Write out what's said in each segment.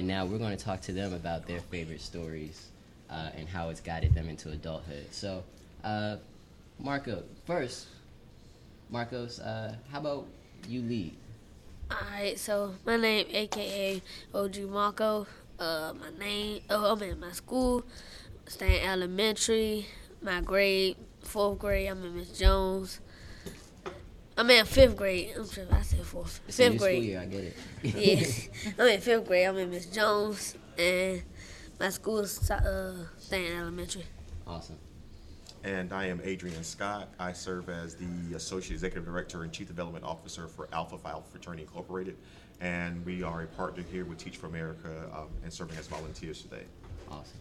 and now we're going to talk to them about their favorite stories uh, and how it's guided them into adulthood. So, uh, Marco, first, Marcos, uh, how about you lead? Alright, so my name aka OG Marco. Uh my name oh I'm in my school, Stanton elementary, my grade, fourth grade, I'm in Miss Jones. I'm in fifth grade. I'm sure I said fourth. It's fifth new grade. school year, I get it. yeah. I'm in fifth grade, I'm in Miss Jones and my school is uh Stanton elementary. Awesome. And I am Adrian Scott. I serve as the Associate Executive Director and Chief Development Officer for Alpha Phi Alpha Fraternity Incorporated. And we are a partner here with Teach for America um, and serving as volunteers today. Awesome.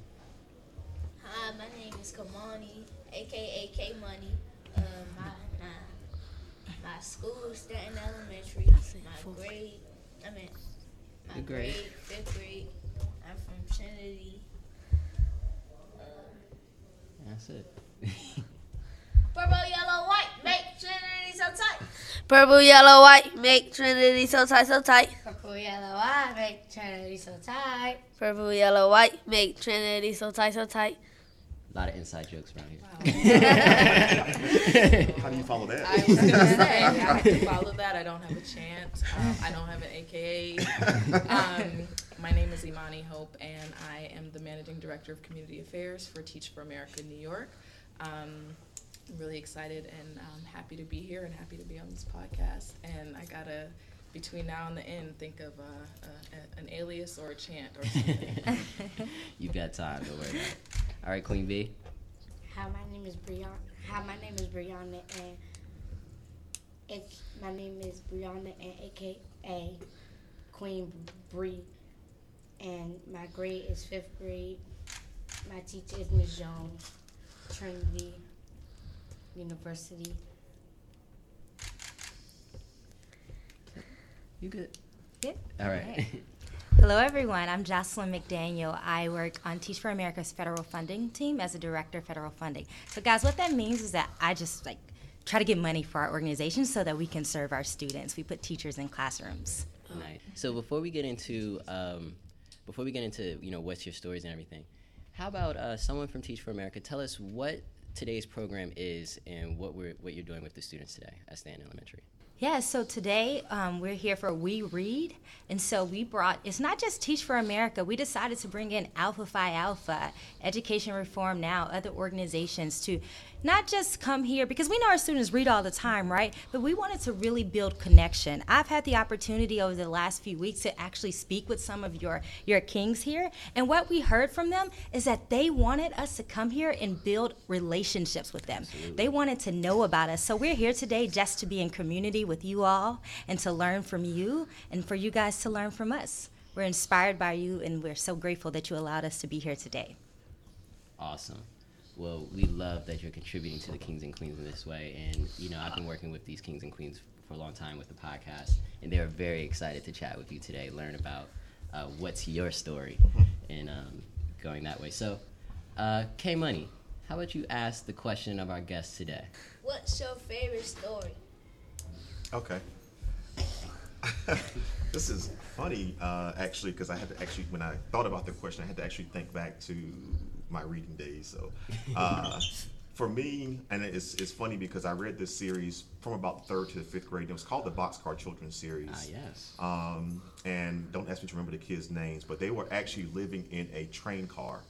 Hi, my name is Kamani, aka K Money. Uh, my, my my school is Stanton Elementary. My grade, I mean, my Good grade. grade, fifth grade. I'm from Trinity. That's it. Purple, yellow, white, make Trinity so tight. Purple, yellow, white, make Trinity so tight, so tight. Purple, yellow, white, make Trinity so tight. Purple, yellow, white, make Trinity so tight, so tight. A lot of inside jokes around here. How do you follow I that? was gonna say I have to follow that. I don't have a chance. Um, I don't have an AKA. Um, my name is Imani Hope, and I am the managing director of community affairs for Teach for America New York. Um, I'm really excited and um, happy to be here and happy to be on this podcast. And I gotta, between now and the end, think of uh, a, an alias or a chant or something. You've got time, don't worry. All right, Queen B. Hi, my name is Brianna. Hi, my name is Brianna, and it's my name is Brianna, and AKA Queen Bree, and my grade is fifth grade. My teacher is Ms. Jones, Trinity University. You good? Good. All right. Hello, everyone. I'm Jocelyn McDaniel. I work on Teach for America's federal funding team as a director of federal funding. So, guys, what that means is that I just like try to get money for our organization so that we can serve our students. We put teachers in classrooms. Nice. So before we get into um, before we get into you know what's your stories and everything, how about uh, someone from Teach for America tell us what today's program is and what we're what you're doing with the students today at Stanton Elementary. Yeah, so today um, we're here for We Read. And so we brought, it's not just Teach for America, we decided to bring in Alpha Phi Alpha, Education Reform Now, other organizations to not just come here, because we know our students read all the time, right? But we wanted to really build connection. I've had the opportunity over the last few weeks to actually speak with some of your, your kings here. And what we heard from them is that they wanted us to come here and build relationships with them. They wanted to know about us. So we're here today just to be in community with you all and to learn from you and for you guys to learn from us. We're inspired by you and we're so grateful that you allowed us to be here today. Awesome. Well, we love that you're contributing to the Kings and Queens in this way. And, you know, I've been working with these Kings and Queens for a long time with the podcast, and they're very excited to chat with you today, learn about uh, what's your story, and um, going that way. So, uh, K Money, how about you ask the question of our guest today? What's your favorite story? Okay. this is funny, uh, actually, because I had to actually, when I thought about the question, I had to actually think back to my reading days. So, uh, for me, and it's, it's funny because I read this series from about third to the fifth grade. And It was called the Boxcar Children's Series. Ah, yes. Um, and don't ask me to remember the kids' names, but they were actually living in a train car,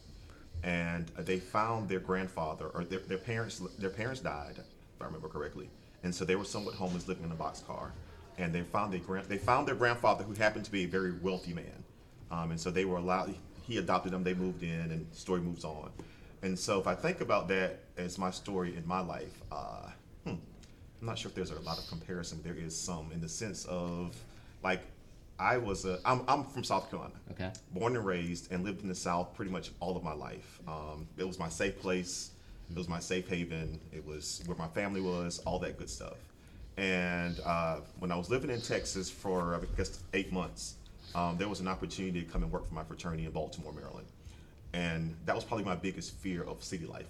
and uh, they found their grandfather or their, their parents. Their parents died, if I remember correctly, and so they were somewhat homeless, living in a boxcar. And they found their grand, they found their grandfather, who happened to be a very wealthy man, um, and so they were allowed. He adopted them. They moved in, and the story moves on. And so, if I think about that as my story in my life, uh, hmm, I'm not sure if there's a lot of comparison. There is some in the sense of like I was a I'm, I'm from South Carolina. Okay. Born and raised and lived in the South pretty much all of my life. Um, it was my safe place. It was my safe haven. It was where my family was. All that good stuff. And uh, when I was living in Texas for I guess eight months, um, there was an opportunity to come and work for my fraternity in Baltimore, Maryland. And that was probably my biggest fear of city life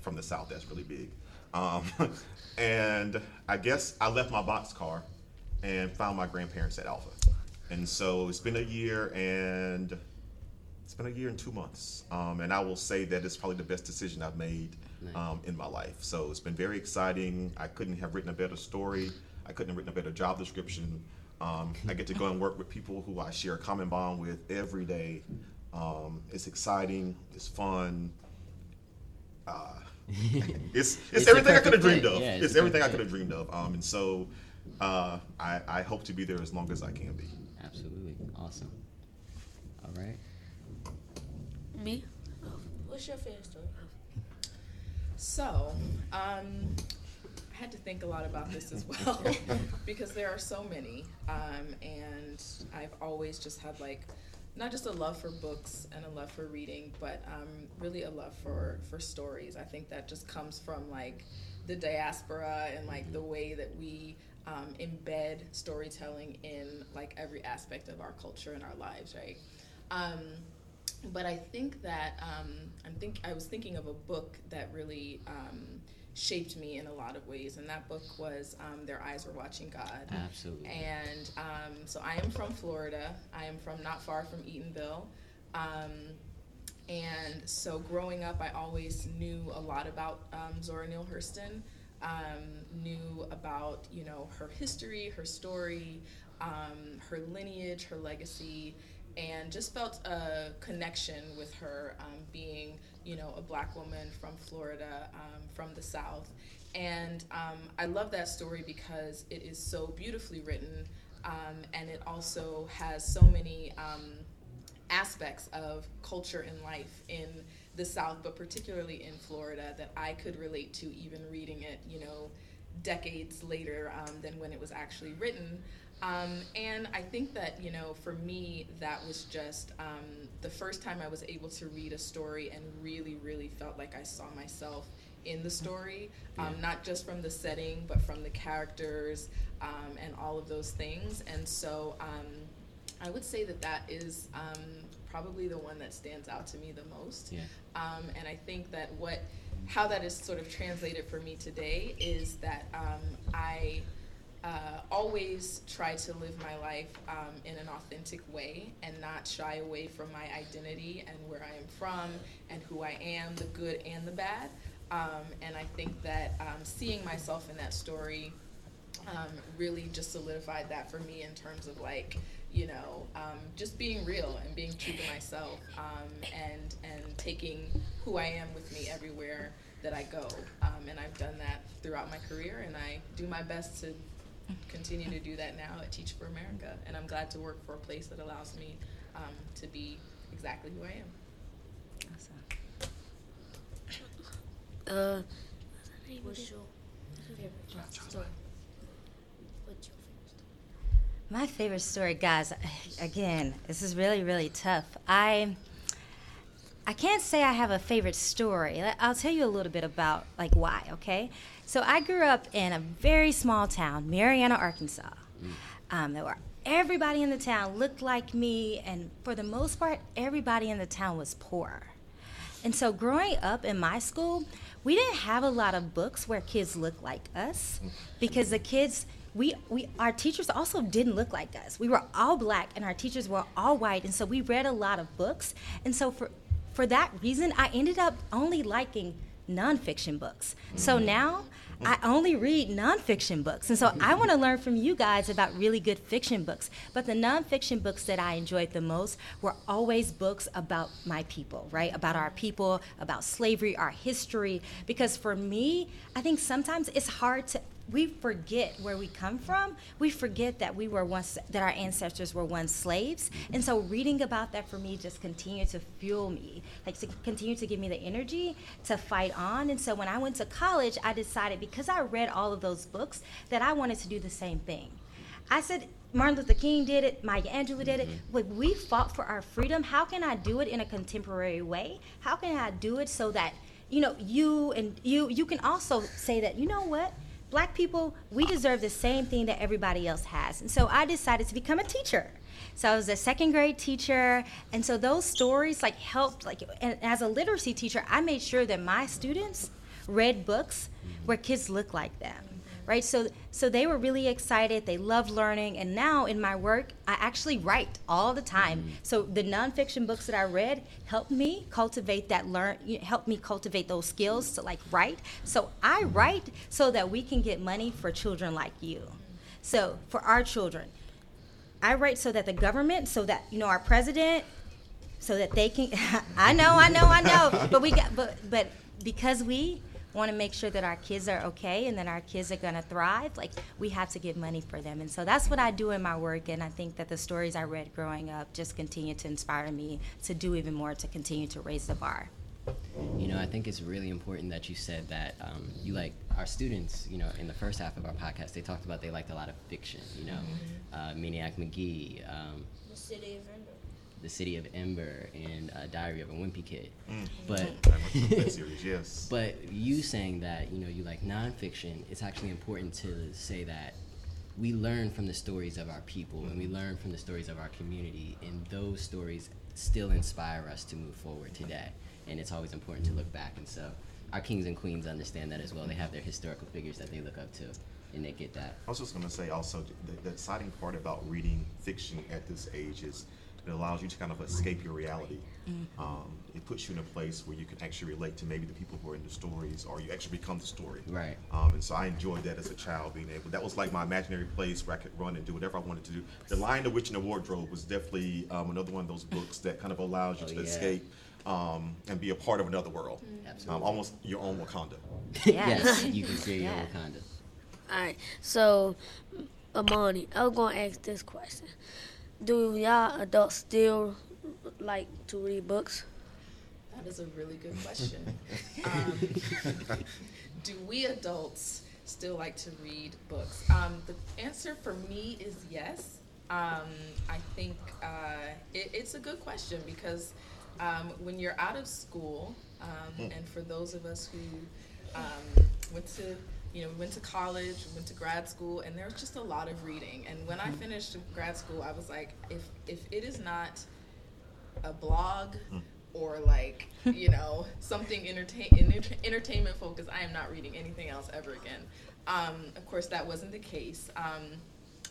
From the South, that's really big. Um, and I guess I left my box car and found my grandparents at Alpha. And so it's been a year and it's been a year and two months. Um, and I will say that it's probably the best decision I've made Nice. um, in my life. So it's been very exciting. I couldn't have written a better story. I couldn't have written a better job description. Um, I get to go and work with people who I share a common bond with every day. Um, it's exciting. It's fun. Uh, it's, it's It's everything I could have dreamed of. Yeah, it's it's everything I could have dreamed of. Um, and so uh, I, I hope to be there as long as I can be. Absolutely. Awesome. All right. Me? What's your favorite story? So, um, I had to think a lot about this as well because there are so many, um, and I've always just had like not just a love for books and a love for reading, but um, really a love for for stories. I think that just comes from like the diaspora and like the way that we um, embed storytelling in like every aspect of our culture and our lives, right? Um, but I think that um, I'm think I was thinking of a book that really um, shaped me in a lot of ways, and that book was um, "Their Eyes Were Watching God." Absolutely. And um, so I am from Florida. I am from not far from Eatonville. Um, and so growing up, I always knew a lot about um, Zora Neale Hurston, um, knew about, you know, her history, her story, um, her lineage, her legacy, and just felt a connection with her um, being, you know, a black woman from Florida, um, from the South. And um, I love that story because it is so beautifully written, um, and it also has so many um, aspects of culture and life in the South, but particularly in Florida, that I could relate to even reading it, you know, decades later um, than when it was actually written. Um, and I think that, you know, for me, that was just um, the first time I was able to read a story and really, really felt like I saw myself in the story, um, not just from the setting, but from the characters um, and all of those things. And so um, I would say that that is um, probably the one that stands out to me the most. Yeah. Um, and I think that what, how that is sort of translated for me today is that um, I uh, always try to live my life um, in an authentic way and not shy away from my identity and where I am from and who I am, the good and the bad. Um, and I think that um, seeing myself in that story um, really just solidified that for me in terms of like you know um, just being real and being true to myself um, and and taking who I am with me everywhere that I go and I've done that throughout my career and I do my best to continue to do that now at Teach for America and I'm glad to work for a place that allows me um, to be exactly who I am. Uh, What's your favorite story? What's your favorite story? My favorite story, guys. Again, this is really, really tough. I I can't say I have a favorite story. I'll tell you a little bit about like why. Okay, so I grew up in a very small town, Marianna, Arkansas. Um, there were everybody in the town looked like me, and for the most part, everybody in the town was poor. And so, growing up in my school, we didn't have a lot of books where kids looked like us because the kids, we, we, our teachers also didn't look like us. We were all black and our teachers were all white. And so, we read a lot of books. And so, for, for that reason, I ended up only liking nonfiction books. So mm. now I only read nonfiction books. And so I want to learn from you guys about really good fiction books. But the nonfiction books that I enjoyed the most were always books about my people, right? About our people, about slavery, our history. Because for me, I think sometimes it's hard to we forget where we come from. We forget that we were once that our ancestors were once slaves. And so reading about that for me just continued to fuel me, like to continue to give me the energy to fight on. And so when I went to college, I decided because I read all of those books that I wanted to do the same thing. I said Martin Luther King did it, Maya Angelou did it. Mm-hmm. Like we fought for our freedom. How can I do it in a contemporary way? How can I do it so that you know you and you you can also say that you know what black people we deserve the same thing that everybody else has. And so i decided to become a teacher. So I was a second grade teacher, and so those stories like helped. Like, and as a literacy teacher, I made sure that my students read books where kids look like them right? So so they were really excited. They loved learning. And now in my work i actually write all the time. Mm-hmm. so the nonfiction books that i read helped me cultivate that learn help me cultivate those skills to like write. So i write so that we can get money for children like you. So for our children i write so that the government so that you know our president so that they can i know i know i know. But we got but but because we want to make sure that our kids are okay and that our kids are going to thrive, like we have to give money for them. And so that's what I do in my work. And I think that the stories I read growing up just continue to inspire me to do even more to continue to raise the bar. You know, I think it's really important that you said that um, you like our students. You know, in the first half of our podcast, they talked about they liked a lot of fiction. You know, mm-hmm. uh, Maniac Magee, Um, the City of Ember. The City of Ember and uh, Diary of a Wimpy Kid. Mm. But series, yes. But you saying that you know you like nonfiction, it's actually important to say that we learn from the stories of our people mm-hmm. and we learn from the stories of our community, and those stories still inspire us to move forward today. And it's always important to look back, and so our kings and queens understand that as well. They have their historical figures that they look up to, and they get that. I was just going to say also the, the exciting part about reading fiction at this age is it allows you to kind of escape your reality. Mm-hmm. Um, it puts you in a place where you can actually relate to maybe the people who are in the stories, or you actually become the story. Right. Um, and so I enjoyed that as a child, being able. That was like my imaginary place where I could run and do whatever I wanted to do. The Lion, the Witch, and the Wardrobe was definitely um, another one of those books that kind of allows you oh, to yeah. escape um, and be a part of another world. Mm-hmm. Absolutely. almost your own Wakanda. yes, you can create yeah. your Wakanda. All right. So, Amani, I was going to ask this question do y'all adults still like to read books? That is a really good question. um, do we adults still like to read books? Um, the answer for me is yes. Um, I think uh, it, it's a good question because um, when you're out of school, um, hmm. and for those of us who um, went to you know, we went to college, went to grad school, and there was just a lot of reading. And when I mm-hmm. finished grad school, I was like, if if it is not a blog mm. or like you know something entertain entertainment focused, I am not reading anything else ever again. Um, of course, that wasn't the case. Um,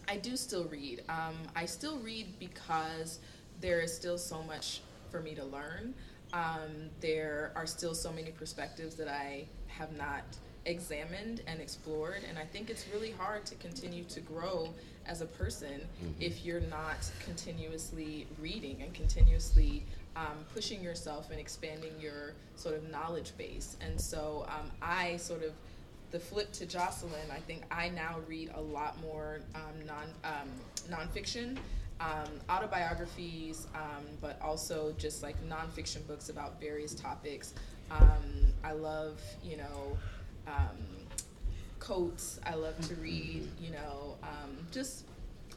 I do still read. Um, I still read because there is still so much for me to learn. Um, there are still so many perspectives that I have not examined and explored and i think it's really hard to continue to grow as a person mm-hmm. if you're not continuously reading and continuously um, pushing yourself and expanding your sort of knowledge base and so um, i sort of the flip to jocelyn i think i now read a lot more um, non um, nonfiction um, autobiographies, um, but also just like nonfiction books about various topics. Um, I love, you know, um, Coates. I love to read, you know, um, just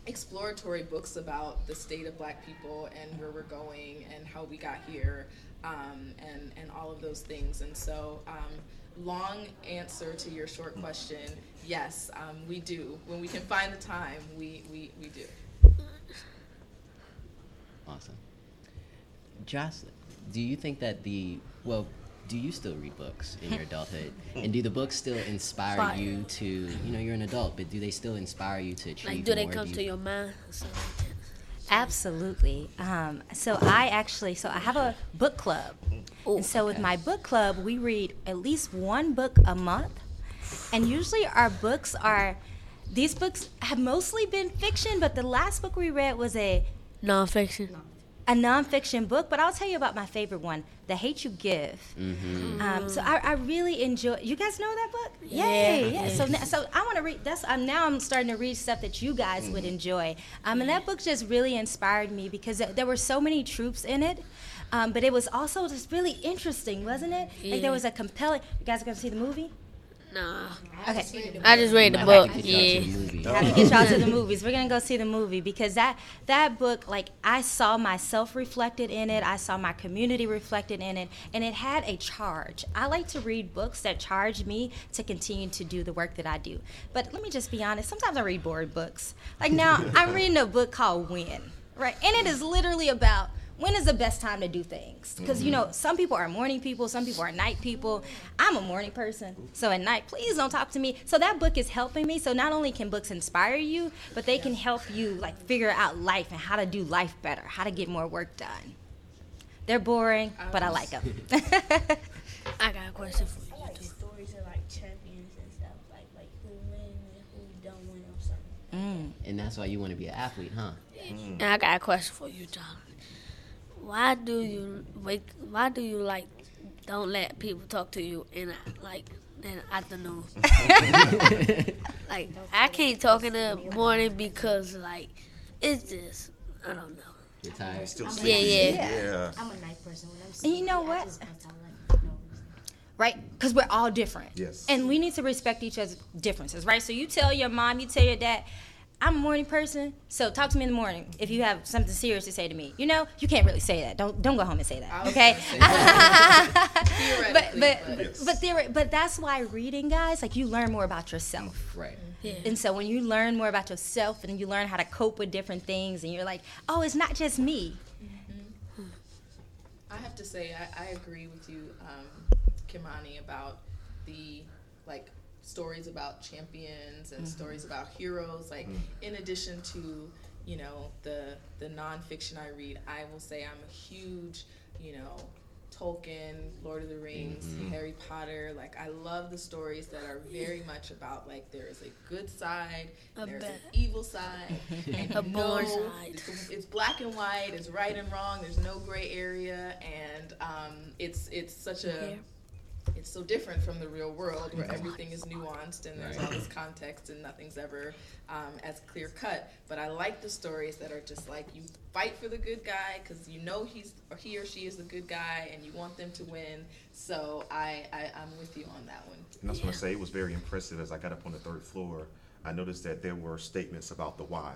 exploratory books about the state of black people and where we're going and how we got here um, and, and all of those things. And so, um, long answer to your short question yes, um, we do. When we can find the time, we, we, we do. Awesome. Jocelyn, do you think that the, well, do you still read books in your adulthood? and do the books still inspire Fire. you to, you know, you're an adult, but do they still inspire you to achieve Like, do they more? come do you, to your mind? Absolutely. Um, so I actually, so I have a book club, Ooh, and so okay. with my book club, we read at least one book a month, and usually our books are. These books have mostly been fiction, but the last book we read was a nonfiction a nonfiction book, but I'll tell you about my favorite one, The Hate You Give. Mm-hmm. Um, so I, I, really enjoy. You guys know that book? Yeah. Yay! Yeah. So now, so I want to read. That's um, now I'm starting to read stuff that you guys mm-hmm. would enjoy. Um, and that book just really inspired me because there were so many troops in it. Um, but it was also just really interesting, wasn't it? Yeah. Like there was a compelling. You guys are gonna see the movie? No. Okay. I just read the book. Yeah. Have to get y'all to the movies. We're gonna go see the movie because that that book, like I saw myself reflected in it. I saw my community reflected in it, and it had a charge. I like to read books that charge me to continue to do the work that I do. But let me just be honest. Sometimes I read boring books. Like now, I'm reading a book called When Right. And it is literally about when is the best time to do things? Because you know, some people are morning people, some people are night people. I'm a morning person, so at night, please don't talk to me. So that book is helping me. So not only can books inspire you, but they can help you like figure out life and how to do life better, how to get more work done. They're boring, but I like them. I got a question for you. I you. like too. stories of like champions and stuff, like like who win and who don't win or something. mm. And that's why you want to be an athlete, huh? And I got a question for you, John. Why do you wake? Why do you like don't let people talk to you in a, like in the afternoon? like I can't talk in the morning because like it's just I don't know. You're tired. Still Yeah, sleepy. yeah. yeah. I'm a night person. When I'm And you know what? just bust out like no reason. right? Because we're all different. Yes. And we need to respect each other's differences, right? So you tell your mom, you tell your dad, I'm a morning person, so talk to me in the morning if you have something serious to say to me. You know, you can't really say that. Don't don't go home and say that, okay? say that. but but but- Yes. but there, but that's why reading, guys, like you learn more about yourself. Right. Yeah. And so when you learn more about yourself and you learn how to cope with different things, and you're like, oh, it's not just me. I have to say, I, I agree with you, um, Kimani, about the like stories about champions and mm-hmm. stories about heroes. Like, mm. in addition to you know the the nonfiction I read, I will say I'm a huge you know Tolkien, Lord of the Rings, mm-hmm. Harry Potter. Like, I love the stories that are very much about like there is a good side, A there's an evil side, and A you born know side. it's, it's black and white, it's right and wrong. There's no gray area, and um, it's it's such a Yeah. It's so different from the real world where everything is nuanced and there's all this context and nothing's ever um, as clear cut. But I like the stories that are just like you fight for the good guy because you know he's or he or she is the good guy and you want them to win. So I, I I'm with you on that one. And I was going to say it was very impressive as I got up on the third floor. I noticed that there were statements about the why.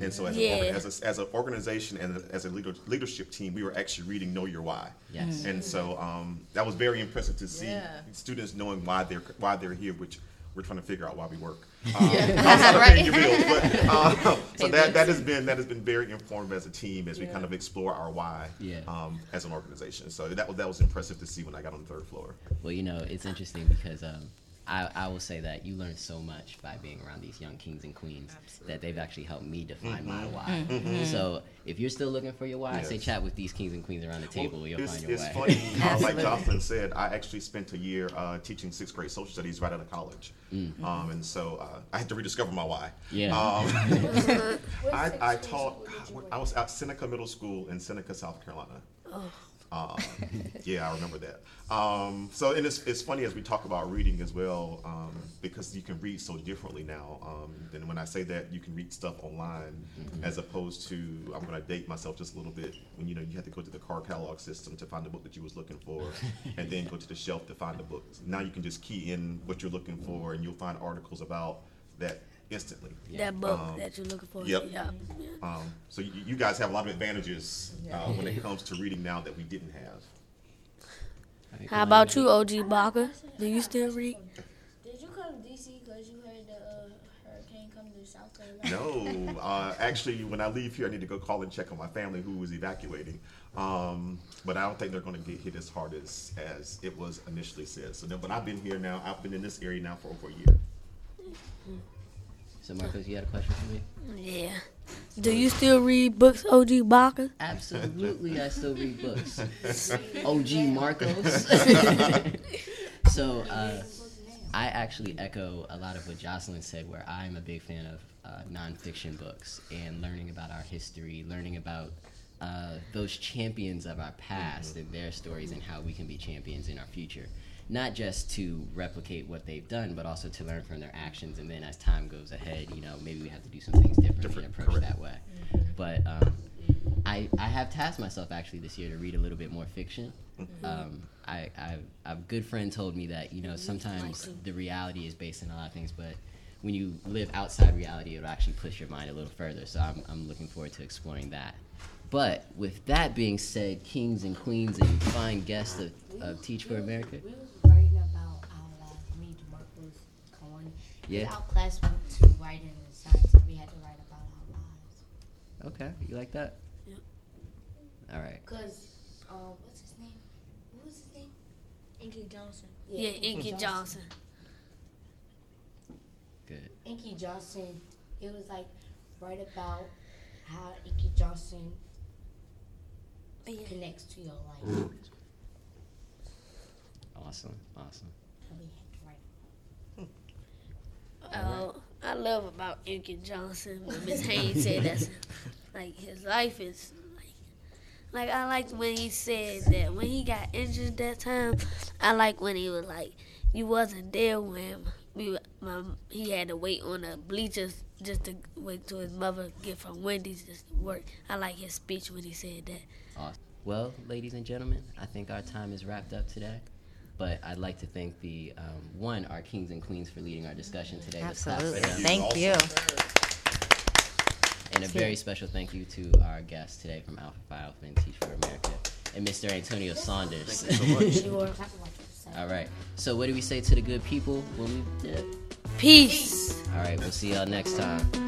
And so, as, Yeah. an, as, a, as an organization and as a leader, leadership team, we were actually reading "Know Your Why." Yes. And so um, that was very impressive to see Yeah. students knowing why they're why they're here, which we're trying to figure out why we work. Um, outside of bills, but, uh, so that, that has been that has been very informative as a team as we kind of explore our why Yeah. um, as an organization. So that was that was impressive to see when I got on the third floor. Well, you know, it's interesting because um, I, I will say that you learn so much by being around these young kings and queens that they've actually helped me define my why. So if you're still looking for your why, I say chat with these kings and queens around the table. Well, you'll find your it's way. funny, uh, like Absolutely. Jocelyn said, I actually spent a year uh, teaching sixth grade social studies right out of college. Um, and so uh, I had to rediscover my why. Yeah. Um, I, I taught, school did you God, work I was at Seneca Middle School in Seneca, South Carolina. Um, yeah, I remember that. Um, so, and it's, it's funny as we talk about reading as well, um, because you can read so differently now. Um, and when I say that, you can read stuff online as opposed to, I'm going to date myself just a little bit, when you know you had to go to the card catalog system to find the book that you was looking for, and then go to the shelf to find the book. Now you can just key in what you're looking for, and you'll find articles about that instantly. That book Um, that you're looking for. yep. Yeah. Um, so you, you guys have a lot of advantages uh, when it comes to reading now that we didn't have. How about you, OG Barker? Do you still read? Did you come to DC because you heard the uh, hurricane coming to South Carolina? No, uh, actually, when I leave here, I need to go call and check on my family who was evacuating. Um, but I don't think they're going to get hit as hard as, as it was initially said. So, no, but I've been here now. I've been in this area now for over a year. So, Marcos, you had a question for me? Yeah. Do you still read books, OG Barker? Absolutely, I still read books. OG Marcos. so, uh, I actually echo a lot of what Jocelyn said, where I'm a big fan of uh, nonfiction books and learning about our history, learning about uh, those champions of our past and their stories and how we can be champions in our future. Not just to replicate what they've done, but also to learn from their actions. And then as time goes ahead, you know, maybe we have to do some things differently Different, and approach correct. that way. But um, I, I have tasked myself actually this year to read a little bit more fiction. Um, I, I, a good friend told me that you know sometimes the reality is based on a lot of things, but when you live outside reality, it'll actually push your mind a little further. So I'm, I'm looking forward to exploring that. But with that being said, kings and queens and fine guests of, of Teach for America, Yeah. Our class went to writing and science, we had to write about our lives. Okay, you like that? Yep. All right. Cause, um, what's his name? What was his name? Inky Johnson. Yeah, Inky Johnson. Good. Inky Johnson. It was like right about how Inky Johnson connects to your life. Awesome. Awesome. And we had to Uh, I love about Inky Johnson. What Miss Haynes said that's like his life is like like I liked when he said that when he got injured that time. I like when he was like you wasn't there when we my he had to wait on the bleachers just to wait till his mother get from Wendy's just to work. I like his speech when he said that. Awesome. Well, ladies and gentlemen, I think our time is wrapped up today. But I'd like to thank the um, one our kings and queens for leading our discussion today. Let's clap Absolutely. Thank you. And a very special thank you to our guest today from Alpha Phi Alpha and Teach for America, and Mr. Antonio Saunders. Sure. All right. So what do we say to the good people when we dip? Peace. All right. We'll see y'all next time.